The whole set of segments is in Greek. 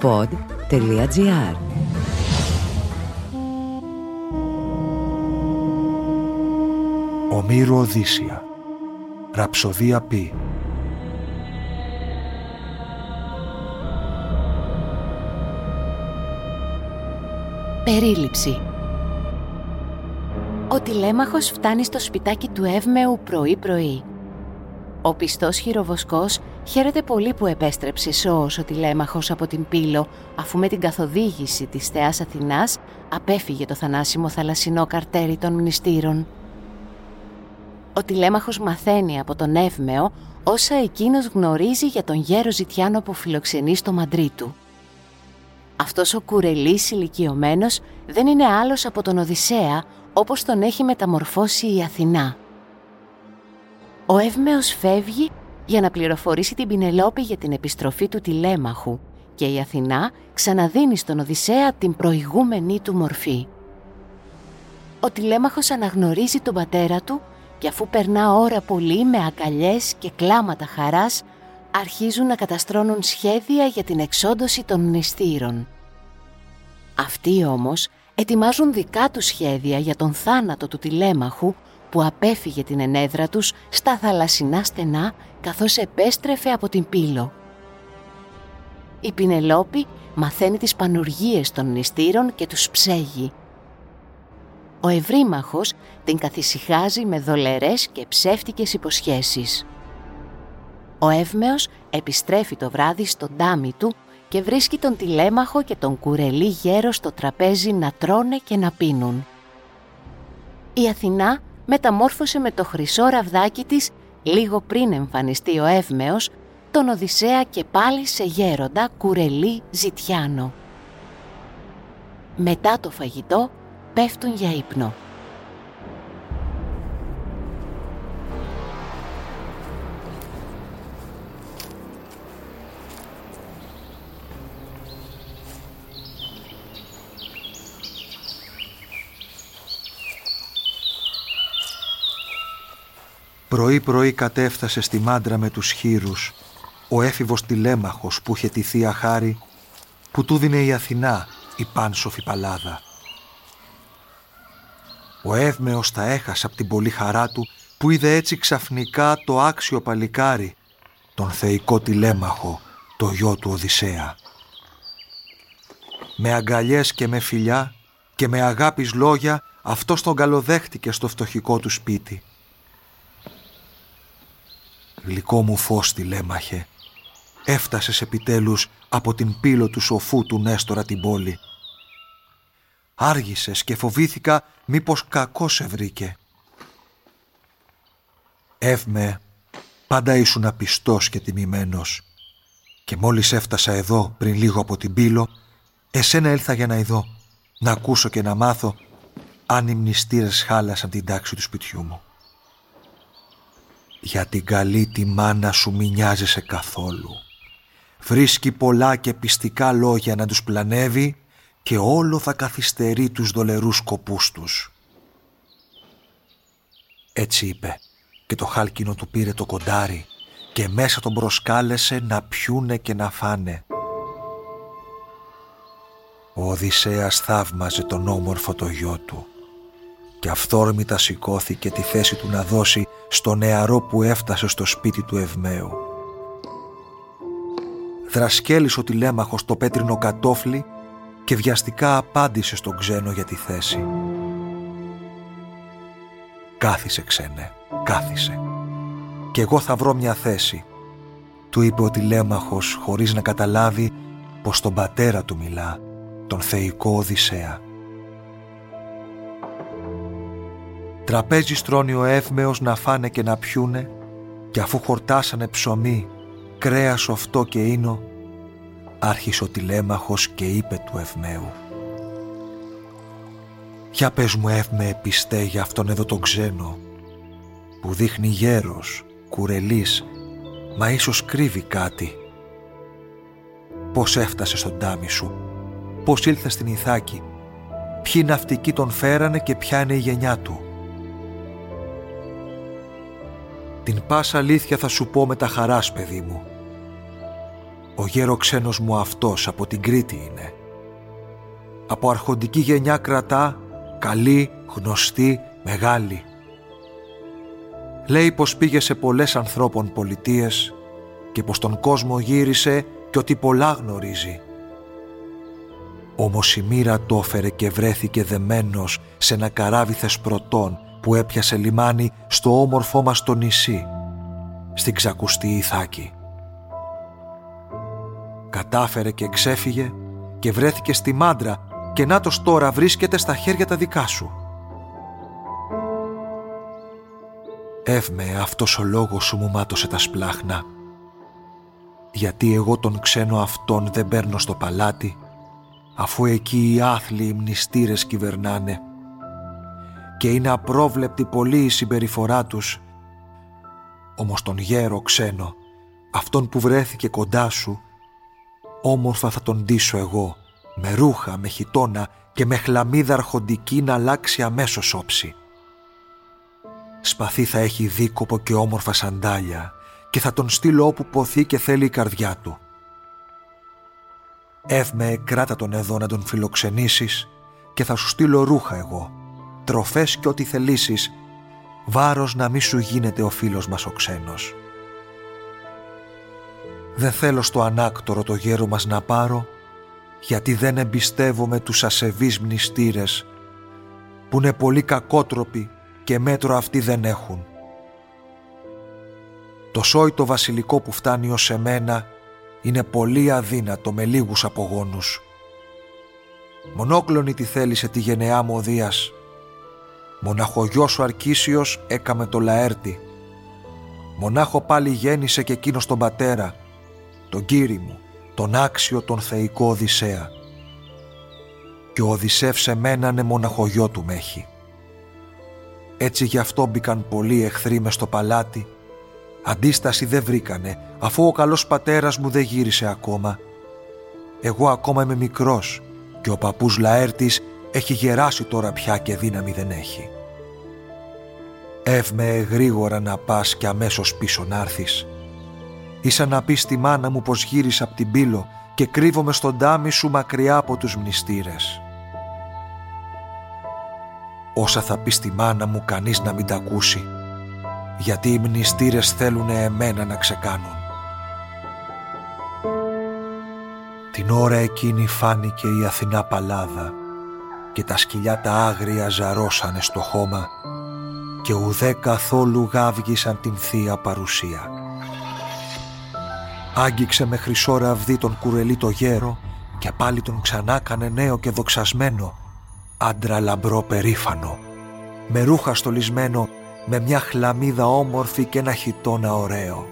pod.gr Ομήρου Οδύσσια. Ραψοδία Π. Περίληψη. Ο τηλέμαχος φτάνει στο σπιτάκι του Εύμεου πρωί-πρωί. Ο πιστός χειροβοσκός χαίρεται πολύ που επέστρεψες σώος ο τηλέμαχος από την Πύλο αφού με την καθοδήγηση της θεάς Αθηνάς απέφυγε το θανάσιμο θαλασσινό καρτέρι των μνηστήρων. Ο τηλέμαχος μαθαίνει από τον Εύμεο όσα εκείνος γνωρίζει για τον γέρο Ζητιάνο που φιλοξενεί στο μαντρί του. Αυτός ο κουρελής ηλικιωμένος δεν είναι άλλος από τον Οδυσσέα όπως τον έχει μεταμορφώσει η Αθηνά. Ο Εύμεος φεύγει για να πληροφορήσει την Πινελόπη για την επιστροφή του τηλέμαχου και η Αθηνά ξαναδίνει στον Οδυσσέα την προηγούμενη του μορφή. Ο τηλέμαχος αναγνωρίζει τον πατέρα του και αφού περνά ώρα πολύ με αγκαλιές και κλάματα χαράς αρχίζουν να καταστρώνουν σχέδια για την εξόντωση των μνηστήρων. Αυτοί όμως ετοιμάζουν δικά τους σχέδια για τον θάνατο του τηλέμαχου που απέφυγε την ενέδρα τους στα θαλασσινά στενά καθώς επέστρεφε από την Πύλο. Η Πινελόπη μαθαίνει τις πανουργίες των νηστήρων και τους ψέγει. Ο ευρύμαχος την καθησυχάζει με δολερές και ψεύτικες υποσχέσεις. Ο Εύμεος επιστρέφει το βράδυ στον τάμι του και βρίσκει τον τηλέμαχο και τον κουρελί γέρο στο τραπέζι να τρώνε και να πίνουν. Η Αθηνά μεταμόρφωσε με το χρυσό ραβδάκι της λίγο πριν εμφανιστεί ο Εύμεος τον Οδυσσέα και πάλι σε γέροντα κουρελί ζητιάνο. Μετά το φαγητό πέφτουν για ύπνο. Πρωί-πρωί κατέφτασε στη μάντρα με τους χείρους ο έφηβος τηλέμαχος που είχε τη θεία χάρη που του δίνε η Αθηνά η πάνσοφη παλάδα. Ο Εύμεος τα έχασε από την πολύ χαρά του που είδε έτσι ξαφνικά το άξιο παλικάρι, τον θεϊκό τηλέμαχο, το γιο του Οδυσσέα. Με αγκαλιές και με φιλιά και με αγάπης λόγια αυτός τον καλοδέχτηκε στο φτωχικό του σπίτι. Γλυκό μου φως τηλέμαχε, έφτασες επιτέλους από την πύλο του σοφού του Νέστορα την πόλη. Άργησες και φοβήθηκα μήπως κακός σε βρήκε. Εύμε, πάντα ήσουν απιστός και τιμημένος και μόλις έφτασα εδώ πριν λίγο από την πύλο, εσένα έλθα για να ειδώ, να ακούσω και να μάθω αν οι μνηστήρες χάλασαν την τάξη του σπιτιού μου. Για την καλή τη μάνα σου μη νοιάζεσαι καθόλου. Βρίσκει πολλά και πιστικά λόγια να τους πλανεύει και όλο θα καθυστερεί τους δολερούς σκοπούς τους. Έτσι είπε και το χάλκινο του πήρε το κοντάρι και μέσα τον προσκάλεσε να πιούνε και να φάνε. Ο Οδυσσέας θαύμαζε τον όμορφο το γιο του και αυθόρμητα σηκώθηκε τη θέση του να δώσει στο νεαρό που έφτασε στο σπίτι του Ευμαίου. Δρασκέλησε ο τηλέμαχος το πέτρινο κατόφλι και βιαστικά απάντησε στον ξένο για τη θέση. «Κάθισε ξένε, κάθισε. Κι εγώ θα βρω μια θέση», του είπε ο τηλέμαχος χωρίς να καταλάβει πως τον πατέρα του μιλά, τον θεϊκό Οδυσσέα. Τραπέζι στρώνει ο Εύμεος να φάνε και να πιούνε και αφού χορτάσανε ψωμί, κρέας σοφτό και ίνο, άρχισε ο τηλέμαχος και είπε του Ευμαίου «Για πες μου Εύμε πιστέ για αυτόν εδώ τον ξένο που δείχνει γέρος, κουρελής, μα ίσως κρύβει κάτι. Πώς έφτασε στον τάμι σου, πώς ήλθε στην Ιθάκη, ποιοι ναυτικοί τον φέρανε και ποια είναι η γενιά του. Την πάσα αλήθεια θα σου πω με τα χαράς παιδί μου. Ο γέρο ξένος μου αυτός από την Κρήτη είναι. Από αρχοντική γενιά κρατά, καλή, γνωστή, μεγάλη. Λέει πως πήγε σε πολλές ανθρώπων πολιτείες και πως τον κόσμο γύρισε και ότι πολλά γνωρίζει. Όμως η μοίρα το έφερε και βρέθηκε δεμένος σε ένα καράβι θεσπρωτών που έπιασε λιμάνι στο όμορφό μας το νησί, στην ξακουστή Ιθάκη. Κατάφερε και ξέφυγε και βρέθηκε στη μάντρα και νάτος τώρα βρίσκεται στα χέρια τα δικά σου. Εύμε αυτός ο λόγος σου μου μάτωσε τα σπλάχνα. Γιατί εγώ τον ξένο αυτόν δεν παίρνω στο παλάτι αφού εκεί οι άθλοι μνηστήρες κυβερνάνε και είναι απρόβλεπτη πολύ η συμπεριφορά τους. Όμως τον γέρο ξένο, αυτόν που βρέθηκε κοντά σου, όμορφα θα τον ντύσω εγώ, με ρούχα, με χιτόνα και με χλαμίδα αρχοντική να αλλάξει αμέσως όψη. Σπαθί θα έχει δίκοπο και όμορφα σαντάλια και θα τον στείλω όπου ποθεί και θέλει η καρδιά του. Εύμε κράτα τον εδώ να τον φιλοξενήσεις και θα σου στείλω ρούχα εγώ, τροφές και ό,τι θελήσεις, βάρος να μη σου γίνεται ο φίλος μας ο ξένος. Δεν θέλω στο ανάκτορο το γέρο μας να πάρω, γιατί δεν εμπιστεύομαι τους ασεβείς μνηστήρες, που είναι πολύ κακότροποι και μέτρο αυτοί δεν έχουν. Το σόι το βασιλικό που φτάνει ως εμένα είναι πολύ αδύνατο με λίγους απογόνους. Μονόκλονη τη θέλησε τη γενεά μου ο Δίας. Μοναχογιός ο Αρκίσιος έκαμε το Λαέρτη. Μονάχο πάλι γέννησε και εκείνος τον πατέρα, τον κύρι μου, τον άξιο τον θεϊκό Οδυσσέα. Και ο Οδυσσεύς σε μένανε μοναχογιό του μέχει. Έτσι γι' αυτό μπήκαν πολλοί εχθροί μες στο παλάτι Αντίσταση δεν βρήκανε, αφού ο καλός πατέρας μου δεν γύρισε ακόμα. Εγώ ακόμα είμαι μικρός και ο παππούς Λαέρτης έχει γεράσει τώρα πια και δύναμη δεν έχει. Εύμε γρήγορα να πας και αμέσως πίσω να έρθεις. Ίσα να πεις στη μάνα μου πως γύρισα από την πύλο και κρύβομαι στον τάμι σου μακριά από τους μνηστήρες. Όσα θα πεις στη μάνα μου κανείς να μην τα ακούσει γιατί οι μνηστήρες θέλουν εμένα να ξεκάνουν. Την ώρα εκείνη φάνηκε η Αθηνά παλάδα και τα σκυλιά τα άγρια ζαρώσανε στο χώμα και ουδέ καθόλου γάβγισαν την θεία παρουσία. Άγγιξε με χρυσό ραβδί τον κουρελί το γέρο και πάλι τον ξανάκανε νέο και δοξασμένο, άντρα λαμπρό περήφανο, με ρούχα στολισμένο με μια χλαμίδα όμορφη και ένα χιτόνα ωραίο.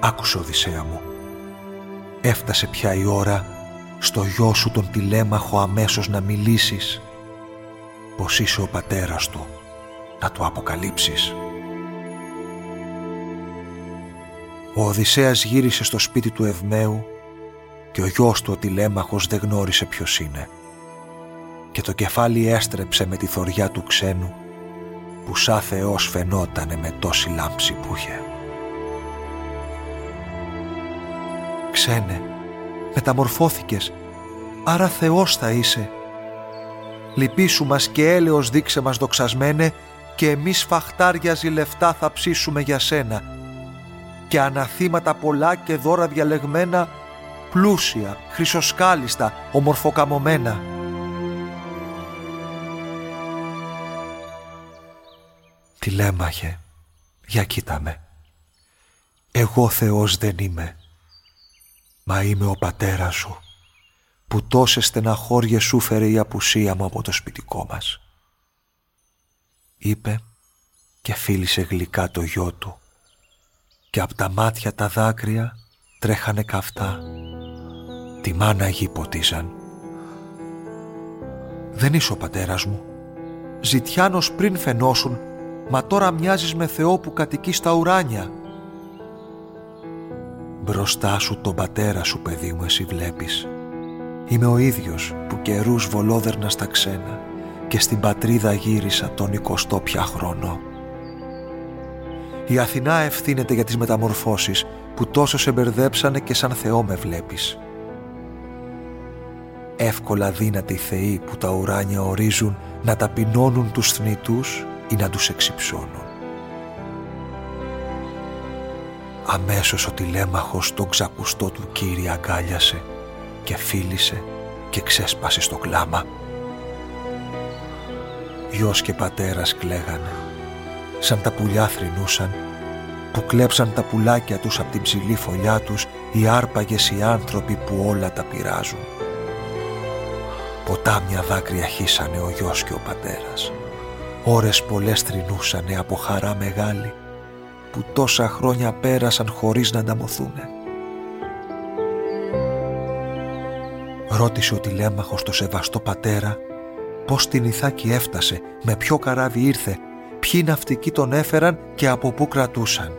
Άκουσε Οδυσσέα μου. Έφτασε πια η ώρα στο γιο σου τον τηλέμαχο αμέσως να μιλήσεις πως είσαι ο πατέρας του, να του αποκαλύψεις. Ο Οδυσσέας γύρισε στο σπίτι του Ευμαίου και ο γιος του ο τηλέμαχος δεν γνώρισε ποιος είναι και το κεφάλι έστρεψε με τη θωριά του ξένου που σαν Θεός φαινότανε με τόση λάμψη που είχε. «Ξένε, μεταμορφώθηκες, άρα Θεός θα είσαι. Λυπήσου μας και έλεος δείξε μας δοξασμένε και εμείς φαχτάρια ζηλευτά θα ψήσουμε για σένα και αναθήματα πολλά και δώρα διαλεγμένα πλούσια, χρυσοσκάλιστα, ομορφοκαμωμένα. τηλέμαχε, για κοίτα με. Εγώ Θεός δεν είμαι, μα είμαι ο πατέρας σου, που τόσες στεναχώριες σου φέρε η απουσία μου από το σπιτικό μας. Είπε και φίλησε γλυκά το γιο του και από τα μάτια τα δάκρυα τρέχανε καυτά. Τη μάνα γη ποτίζαν. Δεν είσαι ο πατέρας μου. Ζητιάνος πριν φαινόσουν μα τώρα μοιάζεις με Θεό που κατοικεί στα ουράνια. Μπροστά σου τον πατέρα σου παιδί μου εσύ βλέπεις. Είμαι ο ίδιος που καιρούς βολόδερνα στα ξένα και στην πατρίδα γύρισα τον 20 πια χρόνο. Η Αθηνά ευθύνεται για τις μεταμορφώσεις που τόσο σε μπερδέψανε και σαν Θεό με βλέπεις. Εύκολα δύναται οι θεοί που τα ουράνια ορίζουν να ταπεινώνουν τους θνητούς ή να τους εξυψώνουν. Αμέσως ο τηλέμαχος τον ξακουστό του κύρια αγκάλιασε και φίλησε και ξέσπασε στο κλάμα. Γιος και πατέρας κλαίγανε, σαν τα πουλιά θρυνούσαν, που κλέψαν τα πουλάκια τους από την ψηλή φωλιά τους οι άρπαγες οι άνθρωποι που όλα τα πειράζουν. Ποτάμια δάκρυα χύσανε ο γιος και ο πατέρας. Ώρες πολλές θρυνούσανε από χαρά μεγάλη που τόσα χρόνια πέρασαν χωρίς να ανταμωθούνε. Ρώτησε ο τηλέμαχος το σεβαστό πατέρα πώς την Ιθάκη έφτασε, με ποιο καράβι ήρθε, ποιοι ναυτικοί τον έφεραν και από πού κρατούσαν.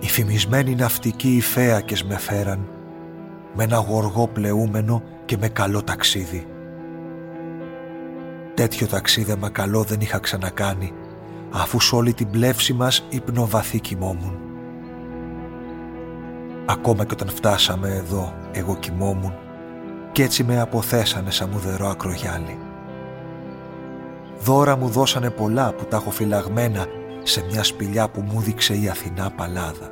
Οι φημισμένοι ναυτικοί οι φέακες με φέραν, με ένα γοργό πλεούμενο και με καλό ταξίδι. Τέτοιο ταξίδεμα καλό δεν είχα ξανακάνει, αφού σ' όλη την πλεύση μας υπνοβαθή κοιμόμουν. Ακόμα και όταν φτάσαμε εδώ, εγώ κοιμόμουν κι έτσι με αποθέσανε σαν μουδερό ακρογιάλι. Δώρα μου δώσανε πολλά που τα έχω φυλαγμένα σε μια σπηλιά που μου δείξε η Αθηνά Παλάδα.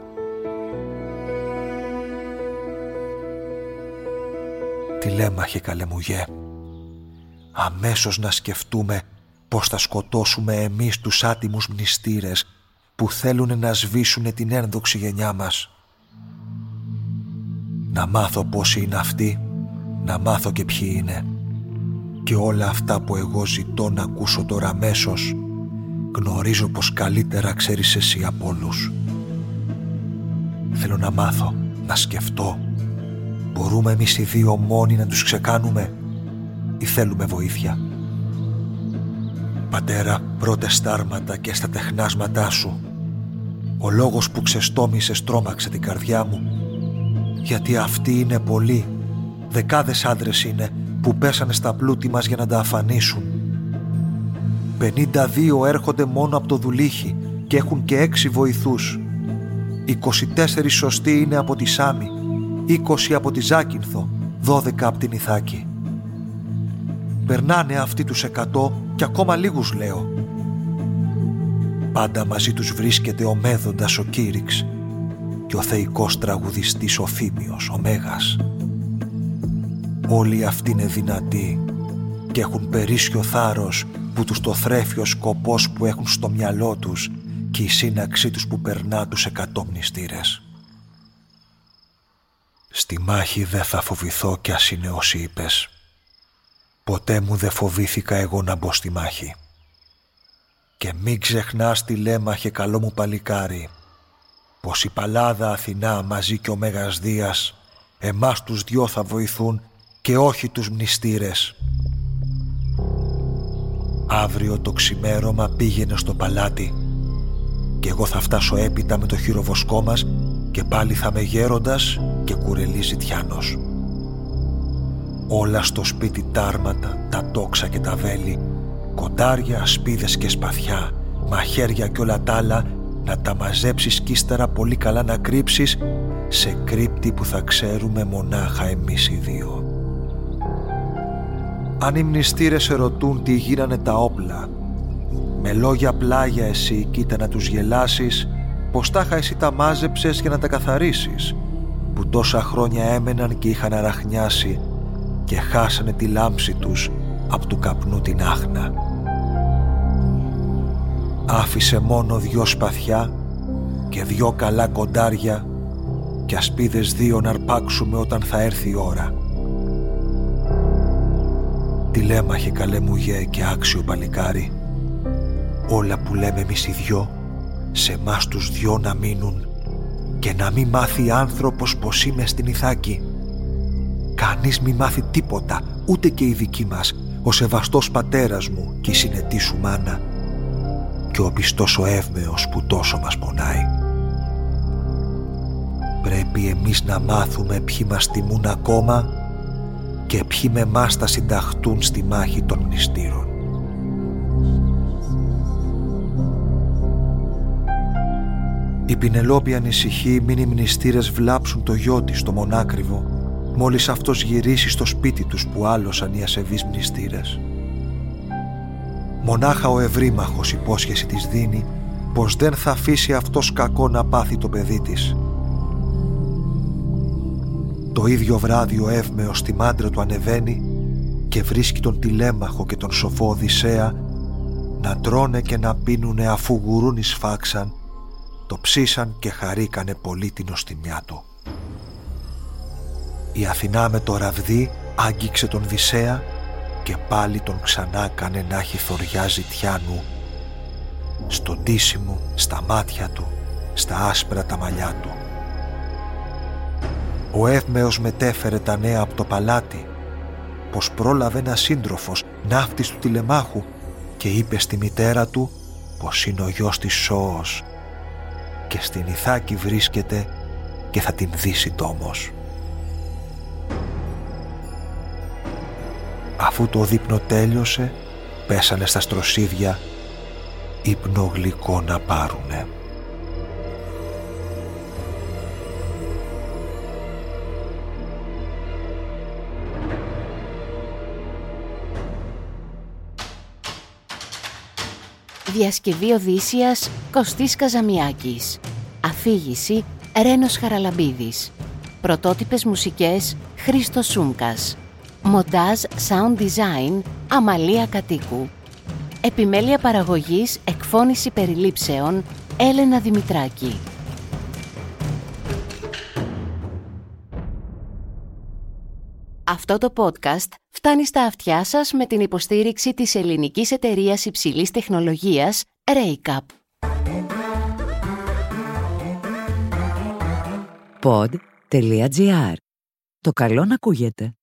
Τηλέμαχε καλεμουγέ. Αμέσως να σκεφτούμε πως θα σκοτώσουμε εμείς τους άτιμους μνηστήρες που θέλουν να σβήσουν την ένδοξη γενιά μας. Να μάθω πόσοι είναι αυτοί, να μάθω και ποιοι είναι. Και όλα αυτά που εγώ ζητώ να ακούσω τώρα αμέσως, γνωρίζω πως καλύτερα ξέρεις εσύ από όλους. Θέλω να μάθω, να σκεφτώ. Μπορούμε εμείς οι δύο μόνοι να τους ξεκάνουμε; Ή θέλουμε βοήθεια. Πατέρα, πρώτε στάρματα και στα τεχνάσματά σου. Ο λόγος που ξεστόμησες τρόμαξε την καρδιά μου γιατί αυτοί είναι πολλοί. Δεκάδες άντρες είναι που πέσανε στα πλούτη μας για να τα αφανίσουν. 52 έρχονται μόνο από το δουλίχι και έχουν και έξι βοηθούς. 24 σωστοί είναι από τη Σάμι, 20 από τη Ζάκυνθο, 12 από την Ιθάκη. Περνάνε αυτοί τους 100 και ακόμα λίγους λέω. Πάντα μαζί τους βρίσκεται ο Μέδοντας ο Κύριξ και ο θεϊκός τραγουδιστής ο Φίμιος, ο Μέγας. Όλοι αυτοί είναι δυνατοί και έχουν περίσσιο θάρρος που τους το θρέφει ο σκοπός που έχουν στο μυαλό τους και η σύναξή τους που περνά τους εκατό μνηστήρες. Στη μάχη δεν θα φοβηθώ κι ας είναι όσοι είπες. Ποτέ μου δεν φοβήθηκα εγώ να μπω στη μάχη. Και μην ξεχνάς τη λέμαχε καλό μου παλικάρι πως η Παλάδα Αθηνά μαζί και ο Μέγας Δίας εμάς τους δυο θα βοηθούν και όχι τους μνηστήρες. Αύριο το ξημέρωμα πήγαινε στο παλάτι και εγώ θα φτάσω έπειτα με το χειροβοσκό μας και πάλι θα με γέροντας και κουρελή ζητιάνος. Όλα στο σπίτι τάρματα, τα τόξα και τα βέλη, κοντάρια, σπίδες και σπαθιά, μαχαίρια και όλα τα άλλα. Να τα μαζέψεις κι ύστερα πολύ καλά να κρύψεις. Σε κρύπτη που θα ξέρουμε μονάχα εμείς οι δύο. Αν οι μνηστήρες σε ρωτούν τι γίνανε τα όπλα, με λόγια πλάγια εσύ κοίτα να τους γελάσεις, πως τάχα εσύ τα μάζεψες για να τα καθαρίσεις, που τόσα χρόνια έμεναν και είχαν αραχνιάσει και χάσανε τη λάμψη τους από του καπνού την άχνα άφησε μόνο δυο σπαθιά και δυο καλά κοντάρια και ασπίδες δύο να αρπάξουμε όταν θα έρθει η ώρα. Τηλέμαχε καλέ μου γέ και άξιο παλικάρι όλα που λέμε εμείς οι δυο σε μας τους δυο να μείνουν και να μην μάθει άνθρωπος πως είμαι στην Ιθάκη. Κανείς μη μάθει τίποτα, ούτε και η δική μας, ο σεβαστός πατέρας μου και η συνετή σου μάνα και ο πιστός ο εύμεος που τόσο μας πονάει. Πρέπει εμείς να μάθουμε ποιοι μας τιμούν ακόμα και ποιοι με μας θα συνταχτούν στη μάχη των μνηστήρων. Η Πινελόπη ανησυχεί μην οι μνηστήρες βλάψουν το γιο της στο μονάκριβο μόλις αυτός γυρίσει στο σπίτι τους που άλωσαν οι ασεβείς μνηστήρες. Μονάχα ο ευρύμαχος υπόσχεση της δίνει πως δεν θα αφήσει αυτός κακό να πάθει το παιδί της. Το ίδιο βράδυ ο Εύμεος στη μάντρα του ανεβαίνει και βρίσκει τον τηλέμαχο και τον σοφό Οδυσσέα να τρώνε και να πίνουνε αφού γουρούνις σφάξαν το ψήσαν και χαρήκανε πολύ την οστιμιά του. Η Αθηνά με το ραβδί άγγιξε τον Δυσσέα και πάλι τον ξανά κάνε να έχει θωριά ζητιάνου στον τίσιμο, στα μάτια του, στα άσπρα τα μαλλιά του. Ο Εύμεος μετέφερε τα νέα από το παλάτι πως πρόλαβε ένα σύντροφος ναύτης του τηλεμάχου και είπε στη μητέρα του πως είναι ο γιος της Σώος και στην Ιθάκη βρίσκεται και θα την δύσει τόμος. Αφού το δείπνο τέλειωσε, πέσανε στα στροσίδια ύπνο γλυκό να πάρουνε. Διασκευή Οδύσσιας Κωστής Καζαμιάκης. Αφήγηση Ρένος Χαραλαμπίδης. Πρωτότυπες μουσικές Χρήστος Σούμκας Μοντάζ Sound Design Αμαλία Κατοίκου Επιμέλεια παραγωγής Εκφώνηση περιλήψεων Έλενα Δημητράκη Αυτό το podcast φτάνει στα αυτιά σας με την υποστήριξη της ελληνικής εταιρείας υψηλής τεχνολογίας Raycap. Pod.gr. Το καλό να ακούγεται.